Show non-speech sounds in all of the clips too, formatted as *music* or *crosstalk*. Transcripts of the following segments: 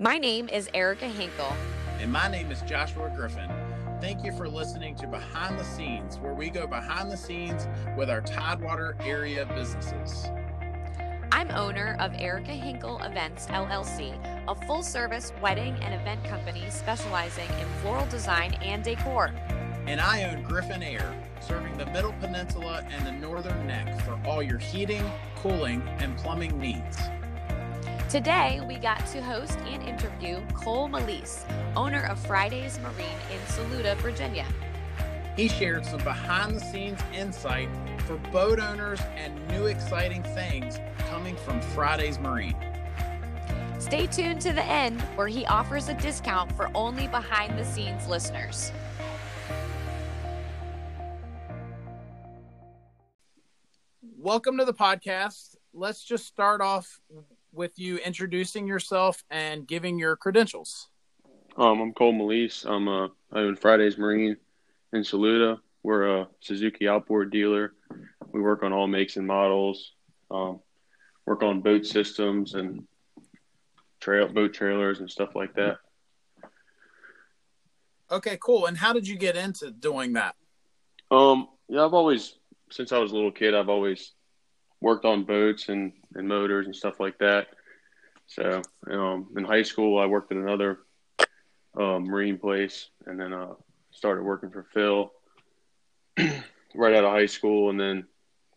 My name is Erica Hinkle. And my name is Joshua Griffin. Thank you for listening to Behind the Scenes, where we go behind the scenes with our Tidewater area businesses. I'm owner of Erica Hinkle Events LLC, a full service wedding and event company specializing in floral design and decor. And I own Griffin Air, serving the Middle Peninsula and the Northern Neck for all your heating, cooling, and plumbing needs. Today, we got to host and interview Cole Malise, owner of Fridays Marine in Saluda, Virginia. He shared some behind the scenes insight for boat owners and new exciting things coming from Fridays Marine. Stay tuned to the end where he offers a discount for only behind the scenes listeners. Welcome to the podcast. Let's just start off with you introducing yourself and giving your credentials. Um, I'm Cole Malise. I'm uh, I own Fridays Marine in Saluda. We're a Suzuki outboard dealer. We work on all makes and models. Um, work on boat systems and trail boat trailers and stuff like that. Okay, cool. And how did you get into doing that? Um, yeah, I've always since I was a little kid, I've always worked on boats and, and motors and stuff like that. So um, in high school, I worked at another uh, marine place, and then uh, started working for Phil *clears throat* right out of high school, and then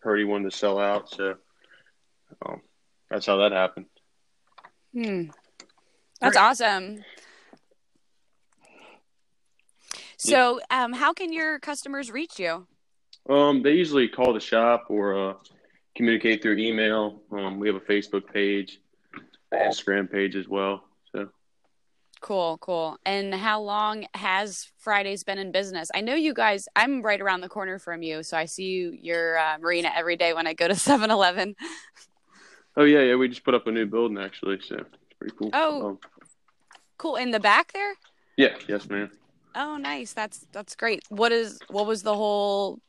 heard he wanted to sell out, so um, that's how that happened. Hmm. That's Great. awesome. So, um, how can your customers reach you? Um, they usually call the shop or uh, communicate through email. Um, we have a Facebook page, Instagram page as well. So cool, cool. And how long has Fridays been in business? I know you guys. I'm right around the corner from you, so I see you your uh, marina every day when I go to *laughs* 7-Eleven. Oh yeah, yeah. We just put up a new building actually, so it's pretty cool. Oh, um, cool. In the back there. Yeah. Yes, ma'am. Oh, nice. That's that's great. What is what was the whole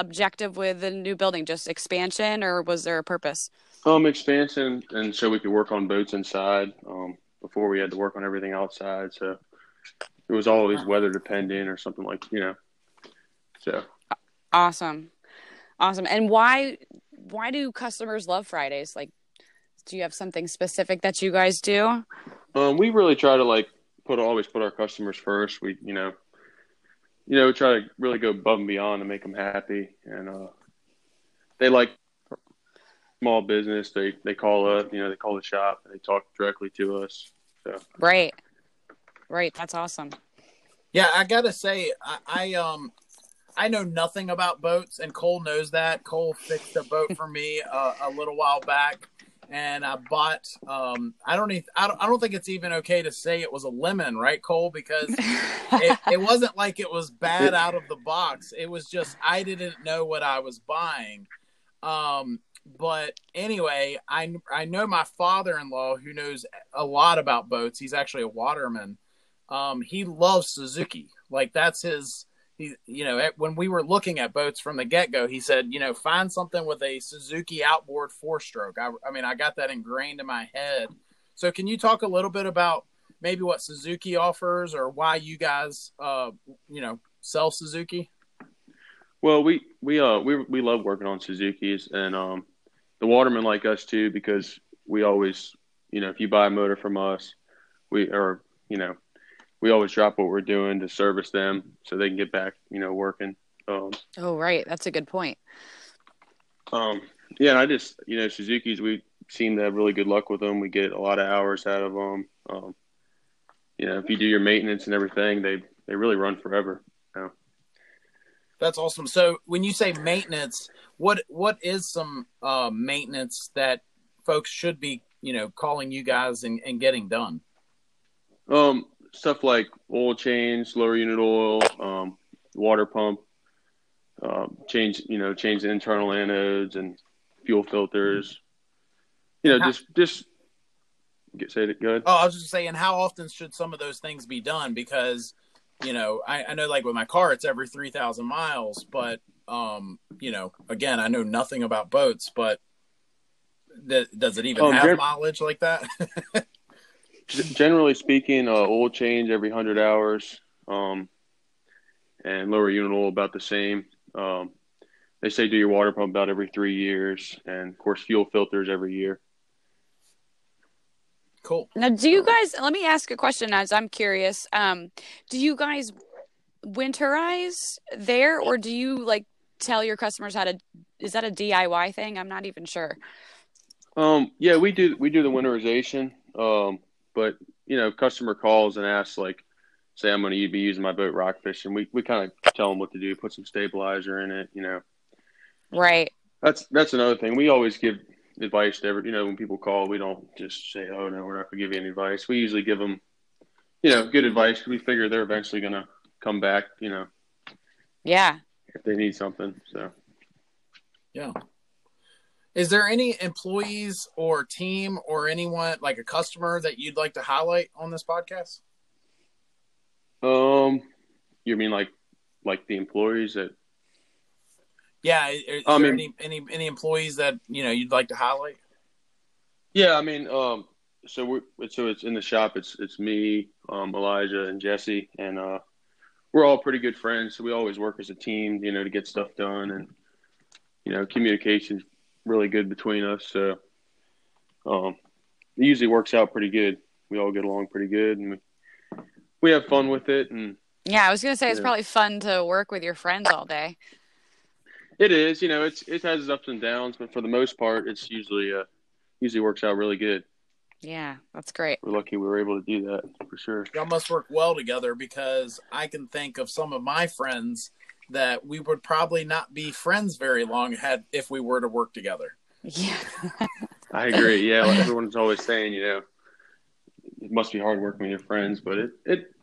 objective with the new building? Just expansion, or was there a purpose? Um, expansion, and so we could work on boats inside. Um, before we had to work on everything outside, so it was always weather dependent or something like you know. So awesome, awesome. And why why do customers love Fridays? Like, do you have something specific that you guys do? Um, we really try to like put always put our customers first. We you know you know, try to really go above and beyond to make them happy. And uh, they like small business. They they call up, you know, they call the shop. And they talk directly to us. So right, right. That's awesome. Yeah, I gotta say, I, I um, I know nothing about boats, and Cole knows that. Cole fixed a boat for me uh, a little while back, and I bought. Um, I don't even. I don't, I don't think it's even okay to say it was a lemon, right, Cole? Because *laughs* it, it wasn't like it was bad out of the box. It was just I didn't know what I was buying. Um, but anyway, I I know my father-in-law who knows a lot about boats. He's actually a waterman. Um, he loves Suzuki. Like that's his he, you know, when we were looking at boats from the get go, he said, you know, find something with a Suzuki outboard four stroke. I, I mean, I got that ingrained in my head. So, can you talk a little bit about maybe what Suzuki offers or why you guys, uh, you know, sell Suzuki? Well, we we uh we we love working on Suzuki's, and um, the watermen like us too because we always, you know, if you buy a motor from us, we are, you know, we always drop what we're doing to service them so they can get back, you know, working. Um, oh, right. That's a good point. Um, yeah, and I just, you know, Suzuki's, we seem to have really good luck with them. We get a lot of hours out of them. Um, you know, if you do your maintenance and everything, they, they really run forever. You know? That's awesome. So when you say maintenance, what, what is some, uh, maintenance that folks should be, you know, calling you guys and, and getting done? Um, stuff like oil change, lower unit oil, um, water pump, um, change you know change the internal anodes and fuel filters. You know, how, just just get say it good. Oh, I was just saying, how often should some of those things be done? Because you know, I, I know like with my car, it's every three thousand miles, but um, you know, again, I know nothing about boats, but th- does it even um, have mileage like that? *laughs* G- generally speaking, uh, oil change every hundred hours, um, and lower unit oil about the same. Um, they say do your water pump about every three years, and of course fuel filters every year. Cool. Now, do you guys? Let me ask a question, as I'm curious. Um, do you guys winterize there, or do you like tell your customers how to? Is that a DIY thing? I'm not even sure. Um, yeah, we do we do the winterization, um, but you know, if customer calls and asks like, say I'm going to be using my boat rock fishing. We we kind of tell them what to do, put some stabilizer in it. You know, Right. that's that's another thing. We always give advice to every. You know, when people call, we don't just say, "Oh no, we're not going to give you any advice." We usually give them, you know, good advice. We figure they're eventually going to come back. You know, Yeah. if they need something. So. Yeah. Is there any employees or team or anyone like a customer that you'd like to highlight on this podcast? Um, you mean like like the employees that? Yeah, is, is I there mean- any, any any employees that you know you'd like to highlight? Yeah, I mean, um, so we're so it's in the shop. It's it's me, um, Elijah, and Jesse, and uh, we're all pretty good friends. So we always work as a team, you know, to get stuff done, and you know, communication's really good between us. So um, it usually works out pretty good. We all get along pretty good, and we we have fun with it, and Yeah, I was gonna say it's Yeah. probably fun to work with your friends all day. it is, you know, it's it has its ups and downs, but for the most part, it's usually uh usually works out really good. Yeah, that's great. We're lucky we were able to do that for sure. Y'all must work well together because I can think of some of my friends that we would probably not be friends very long had if we were to work together. Yeah. I agree. Yeah, like everyone's always saying, you know, it must be hard working with your friends, but it it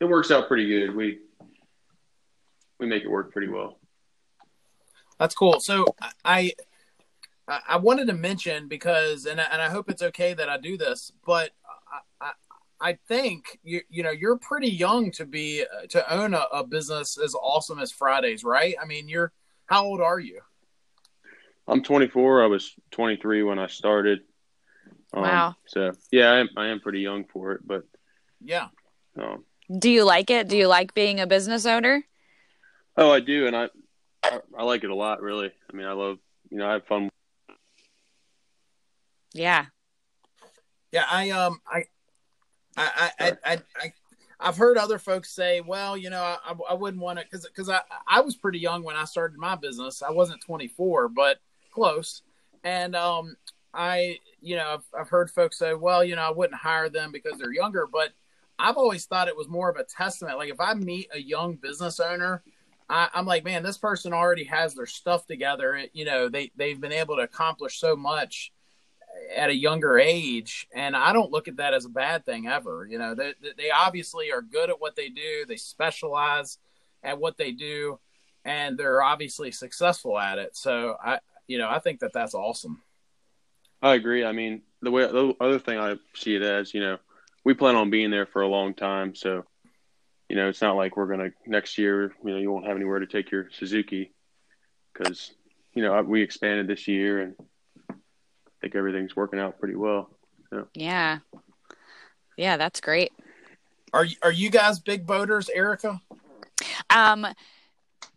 it works out pretty good. We we make it work pretty well. That's cool. So I I, I wanted to mention because and I, and I hope it's okay that I do this, but I I, I think you you know you're pretty young to be to own a, a business as awesome as Fridays, right? I mean, you're how old are you? I'm 24. I was 23 when I started. Um, Wow. So yeah, I am I am pretty young for it, but Yeah. um, Do you like it? Do you like being a business owner? oh, I do, and I, I I like it a lot. Really, I mean, I love you know I have fun. Yeah. Yeah, I um I I I I, I, I I've heard other folks say, well, you know, I, I wouldn't want to because because I I was pretty young when I started my business. I wasn't 24, but close. And um, I you know I've, I've heard folks say, well, you know, I wouldn't hire them because they're younger, but I've always thought it was more of a testament. Like if I meet a young business owner, I, I'm like, man, this person already has their stuff together. It, you know, they they've been able to accomplish so much at a younger age and i don't look at that as a bad thing ever you know they, they obviously are good at what they do they specialize at what they do and they're obviously successful at it so i you know i think that that's awesome I agree. I mean, the way the other thing I see it as, you know, we plan on being there for a long time, so you know, it's not like we're gonna next year. You know, you won't have anywhere to take your Suzuki because you know we expanded this year, and think everything's working out pretty well. Yeah. Yeah, that's great. are you, are you guys big boaters erica Um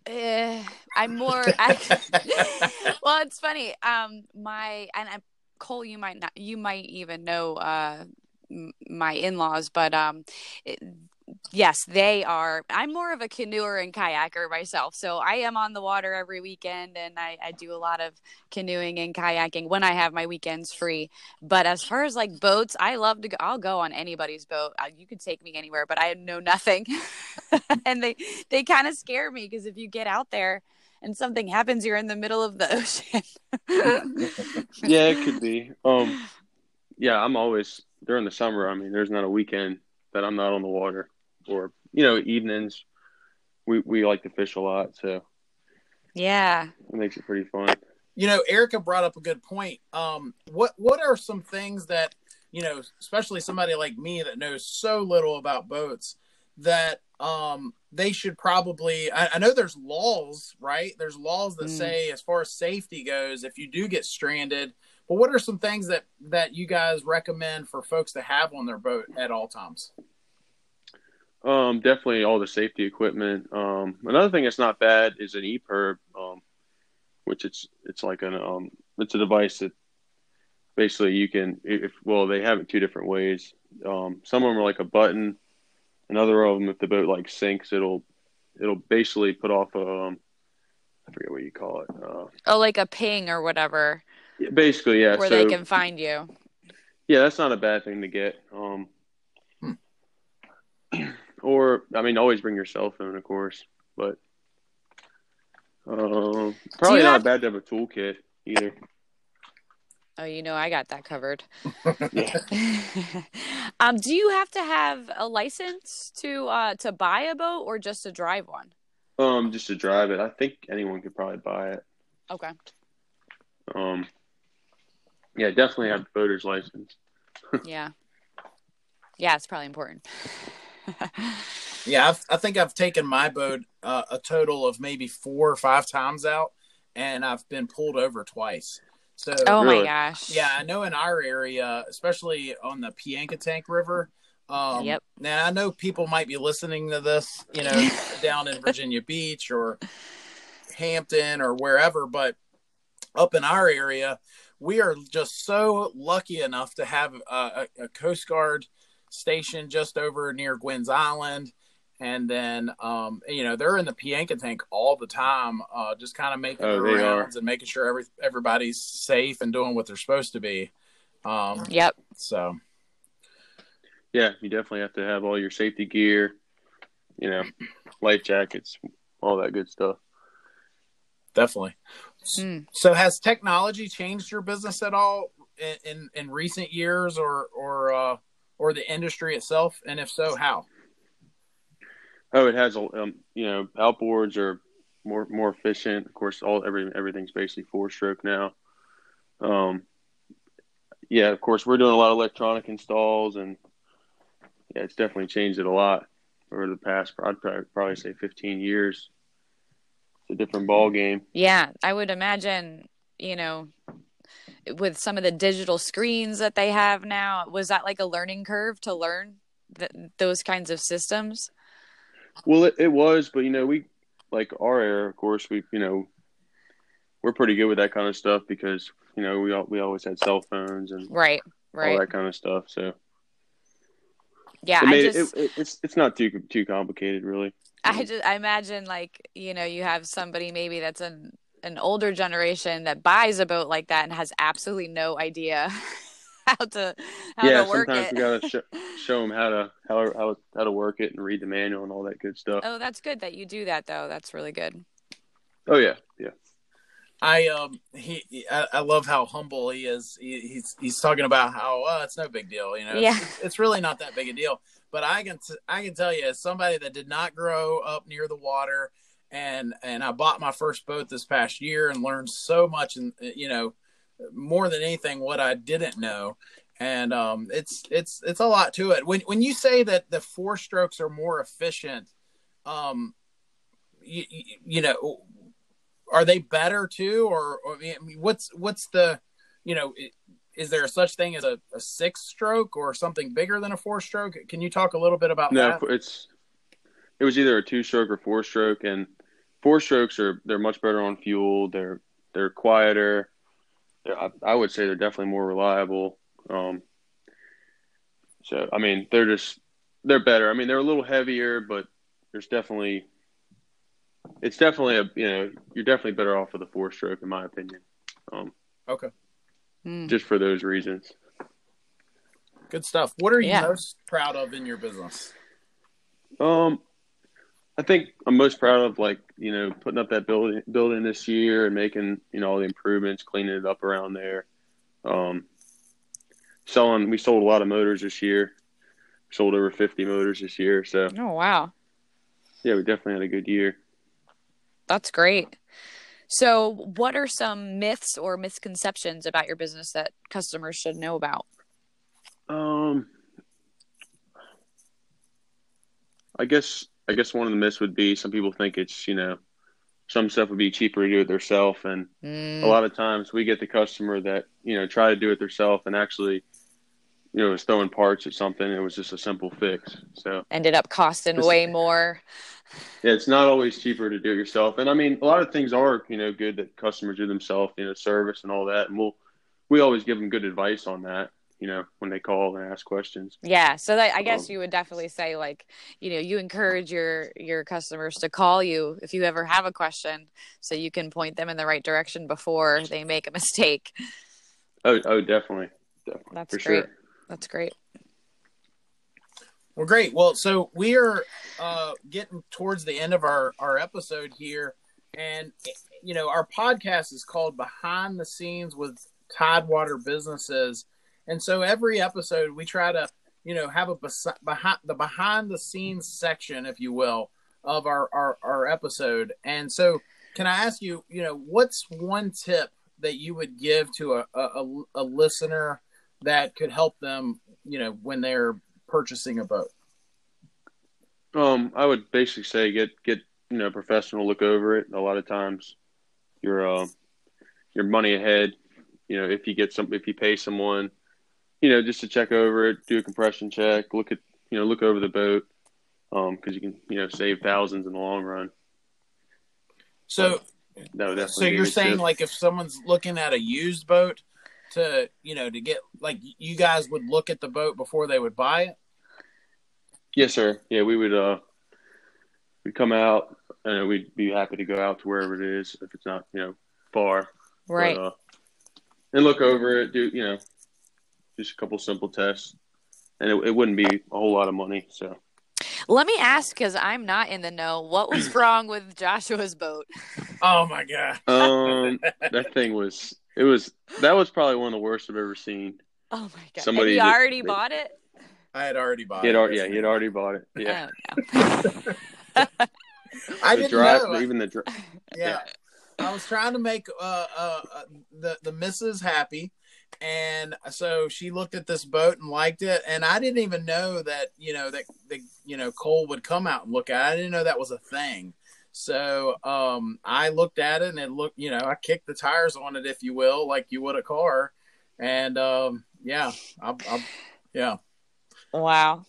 eh, I'm more I, *laughs* Well, it's funny. Um my and I, Cole you might not you might even know uh my in-laws, but um it, yes, they are. I'm more of a canoeer and kayaker myself. So I am on the water every weekend and I, I do a lot of canoeing and kayaking when I have my weekends free. But as far as like boats, I love to go. I'll go on anybody's boat. Uh, You could take me anywhere, but I know nothing. *laughs* and they, they kind of scare me because if you get out there and something happens, you're in the middle of the *laughs* ocean. Yeah, it could be. Um, yeah, I'm always during the summer. I mean, there's not a weekend that I'm not on the water, or you know, evenings. We we like to fish a lot, so yeah. it makes it pretty fun. you know erica brought up a good point um what what are some things that you know especially somebody like me that knows so little about boats that um they should probably I, I know there's laws right there's laws that Mm. say as far as safety goes if you do get stranded But what are some things that that you guys recommend for folks to have on their boat at all times? Um, definitely all the safety equipment. Um, another thing that's not bad is an EPIRB, um, which it's it's like an um, it's a device that basically you can if well they have it two different ways. Um, some of them are like a button. Another of them, if the boat like sinks, it'll it'll basically put off a um, I forget what you call it. Uh, Oh, like a ping or whatever, yeah, basically, yeah. where so, they can find you. Yeah, that's not a bad thing to get. Um, Hmm. Or I mean, always bring your cell phone, of course, but um, probably not have- bad to have a toolkit either. Oh, you know, I got that covered. *laughs* *laughs* Um, do you have to have a license to uh to buy a boat or just to drive one? Um, just to drive it, I think anyone could probably buy it. Okay. Um, yeah, definitely have a boater's license. *laughs* Yeah. Yeah, it's probably important. Yeah, I've, I think I've taken my boat uh, a total of maybe four or five times out, and I've been pulled over twice. So oh my Really? gosh. yeah, I know in our area, especially on the Piankatank River. Um, Yep. Now I know people might be listening to this, you know, *laughs* down in Virginia Beach or Hampton or wherever, but up in our area, we are just so lucky enough to have a, a, a Coast Guard station just over near Gwynn's Island. And then, um, you know, they're in the Piankatank all the time, uh, just kind of making Oh, the they are. rounds and making sure every, everybody's safe and doing what they're supposed to be. Um, Yep. so Yeah, you definitely have to have all your safety gear, you know, life jackets, all that good stuff. definitely. Hmm. So has technology changed your business at all in in, in recent years, or or uh, or the industry itself? And if so, how? Oh, it has, um, you know, outboards are more more efficient. Of course, all every everything's basically four stroke now. Um, yeah, of course, we're doing a lot of electronic installs, and yeah, it's definitely changed it a lot over the past. I'd probably, probably say fifteen years. It's a different ball game. Yeah, I would imagine, you know, with some of the digital screens that they have now, was that like a learning curve to learn th- those kinds of systems? Well, it, it was, but you know, we like our era, of course, we you know, we're pretty good with that kind of stuff because you know we all, we always had cell phones and Right. all Right. that kind of stuff. So Yeah, I just it, it, it's it's not too too complicated, really. I just I imagine like, you know, you have somebody maybe that's an an older generation that buys a boat like that and has absolutely no idea *laughs* how to how yeah, to work sometimes it. we gotta sh- *laughs* show them how to how how how to work it and read the manual and all that good stuff. Oh, that's good that you do that though. That's really good. Oh yeah, yeah. I um he I, I love how humble he is. He, he's he's talking about how oh, it's no big deal. You know, Yeah. it's, it's really not that big a deal. But I can t- I can tell you, as somebody that did not grow up near the water, and and I bought my first boat this past year and learned so much, and you know, more than anything, what I didn't know. And um, it's it's it's a lot to it. When when you say that the four strokes are more efficient, um, you, you know, are they better too, or, or I mean, what's what's the, you know, is there such thing as a, a six stroke or something bigger than a four stroke? Can you talk a little bit about No, that? it's it was either a two stroke or four stroke, and four strokes are they're much better on fuel. They're they're quieter. They're, I, I would say they're definitely more reliable. Um, so I mean, they're just they're better. I mean, they're a little heavier, but there's definitely it's definitely a you know you're definitely better off with a four stroke in my opinion. Um, Okay, Hmm. just for those reasons. good stuff. What are you Yeah. most proud of in your business? Um, I think I'm most proud of like you know putting up that building building this year and making you know all the improvements, cleaning it up around there. Um, selling, we sold a lot of motors this year. Sold over 50 motors this year, so Oh wow. yeah, we definitely had a good year. That's great. So, what are some myths or misconceptions about your business that customers should know about? Um, I guess I guess one of the myths would be some people think it's you know some stuff would be cheaper to do it themselves, and Mm. a lot of times we get the customer that you know try to do it themselves and actually you know was throwing parts at something. It was just a simple fix. So ended up costing way more. yeah, it's not always cheaper to do it yourself. And I mean, a lot of things are you know good that customers do themselves, you know, service and all that. And we'll we always give them good advice on that. You know, when they call and ask questions. Yeah, so that, I guess Um, you would definitely say like, you know, you encourage your your customers to call you if you ever have a question, so you can point them in the right direction before they make a mistake. Oh, oh, definitely, definitely, That's for great. sure. That's great. Well, great. Well, so we are uh, getting towards the end of our our episode here, and you know our podcast is called Behind the Scenes with Tidewater Businesses, and so every episode we try to you know have a besi- behind the behind the scenes section, if you will, of our our, our episode. And so, can I ask you, you know, what's one tip that you would give to a a, a- listener that could help them, you know, when they're purchasing a boat? Um, I would basically say get get you know professional look over it. A lot of times, your uh, your money ahead. You know, if you get some, if you pay someone, you know, just to check over it, do a compression check, look at you know look over the boat, um, because you can you know save thousands in the long run. So, That would definitely. so you're saying tip. like if someone's looking at a used boat to, you know, to get like you guys would look at the boat before they would buy it? Yes, sir. Yeah, we would. Uh, we'd come out, and we'd be happy to go out to wherever it is if it's not you know far. But, Right. uh, and look over it. Do you know just a couple simple tests, and it, it wouldn't be a whole lot of money. So Let me ask because I'm not in the know. What was *clears throat* wrong with Joshua's boat? Oh my god. um, that thing was. It was that was probably one of the worst I've ever seen. Oh my god! Somebody and you already that- bought it? I had already bought He had it. already, yeah, he had already bought it. Yeah, Oh, no. I didn't drive, know. even the dri- yeah. I was trying to make uh, uh, uh, the the missus happy, and so she looked at this boat and liked it, and I didn't even know that you know that the you know Cole would come out and look at. it. I didn't know that was a thing. So um, I looked at it and it looked, you know, I kicked the tires on it, if you will, like you would a car, and um, yeah, I, I, yeah. Wow.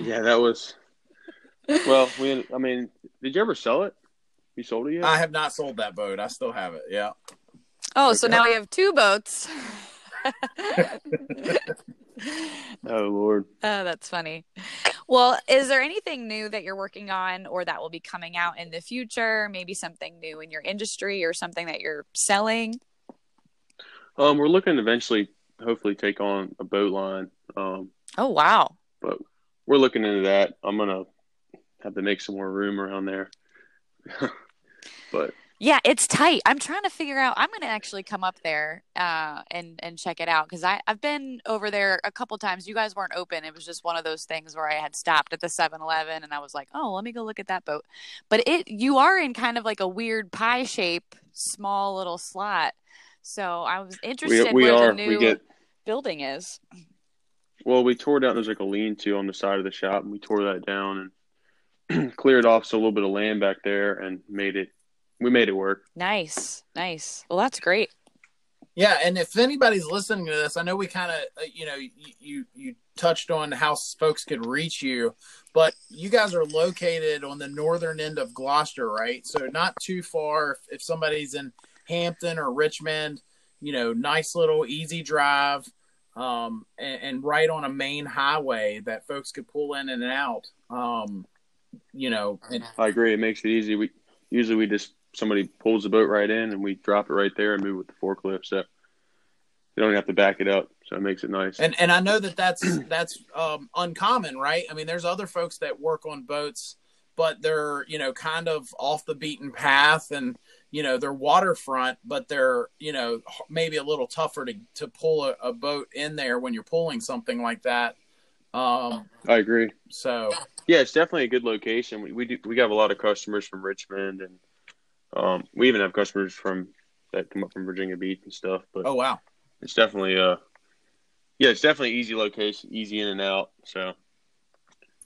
yeah, that was. Well, we. I mean, did you ever sell it? You sold it yet? I have not sold that boat. I still have it. Yeah. Oh, so now we have two boats. *laughs* oh Lord. Oh, that's funny. Well, is there anything new that you're working on or that will be coming out in the future? Maybe something new in your industry or something that you're selling? Um, we're looking to eventually, hopefully, take on a boat line. Um, Oh, wow. but we're looking into that. I'm gonna have to make some more room around there. *laughs* but Yeah, it's tight. I'm trying to figure out. I'm going to actually come up there uh, and and check it out because I I've been over there a couple times. You guys weren't open. It was just one of those things where I had stopped at the 7-Eleven and I was like, oh, let me go look at that boat. But it you are in kind of like a weird pie shape, small little slot. So I was we interested we where are the new we get building is. well. We tore down. There's like a lean-to on the side of the shop, and we tore that down and *clears throat* cleared off so a little bit of land back there and made it. We made it work. Nice, nice. Well, that's great. Yeah, and if anybody's listening to this, I know we kind of, uh, you know, you, you you touched on how folks could reach you, but you guys are located on the northern end of Gloucester, right? So not too far. If, if somebody's in Hampton or Richmond, you know, nice little easy drive, um, and, and right on a main highway that folks could pull in and out. Um, you know, and I agree. It makes it easy. We usually we just somebody pulls the boat right in and we drop it right there and move with the forklift. So you don't have to back it up. So it makes it nice. And and I know that that's *clears throat* that's um, uncommon, right? I mean, there's other folks that work on boats, but they're you know kind of off the beaten path, and you know they're waterfront, but they're you know maybe a little tougher to to pull a, a boat in there when you're pulling something like that. Um, I agree. so Yeah, it's definitely a good location. We we do we have a lot of customers from Richmond and um, we even have customers from that come up from Virginia Beach and stuff. But oh wow, it's definitely uh yeah, it's definitely easy location, easy in and out. So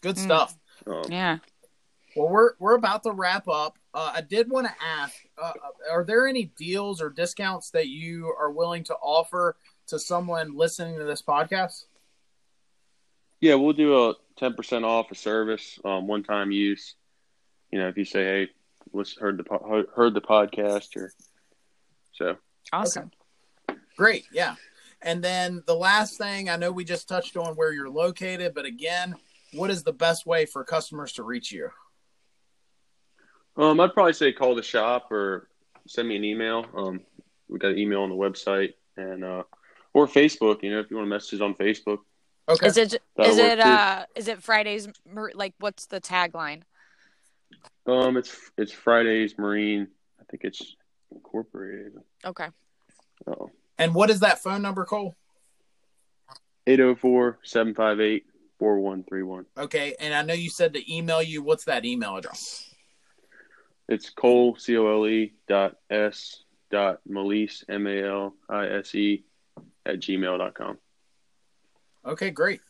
good Mm. stuff. um, Yeah. Well, we're we're about to wrap up, uh, I did want to ask: uh, Are there any deals or discounts that you are willing to offer to someone listening to this podcast? Yeah, we'll do a ten percent off a service, um, one time use. You know, if you say, "Hey, listen, heard the heard the podcast," or so. Awesome. Okay. Great. Yeah. And then the last thing, I know we just touched on where you're located, but again, what is the best way for customers to reach you? Um, I'd probably say call the shop or send me an email. Um, we got an email on the website and uh, or Facebook. You know, if you want to message on Facebook. Okay. Is it is it uh is it Fridays like what's the tagline? Um, it's it's Fridays Marine. I think it's incorporated. Okay. Oh. And what is that phone number, Cole? 804 758 4131. Okay. And I know you said to email you. What's that email address? It's Cole, C O L E dot S dot Malise, M A L I S E, at gmail.com. Okay, great.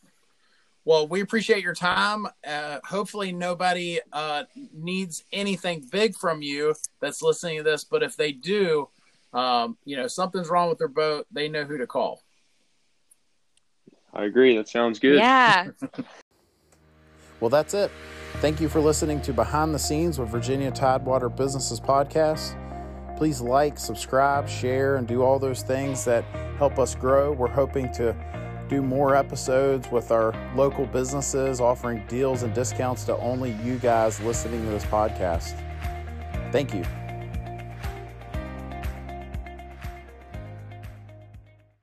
Well, we appreciate your time. Uh, hopefully, nobody uh, needs anything big from you that's listening to this. But if they do, um, you know, something's wrong with their boat, they know who to call. I agree. That sounds good. Yeah. *laughs* well, that's it. Thank you for listening to Behind the Scenes with Virginia Tidewater Businesses Podcast. Please like, subscribe, share, and do all those things that help us grow. We're hoping to do more episodes with our local businesses, offering deals and discounts to only you guys listening to this podcast. Thank you.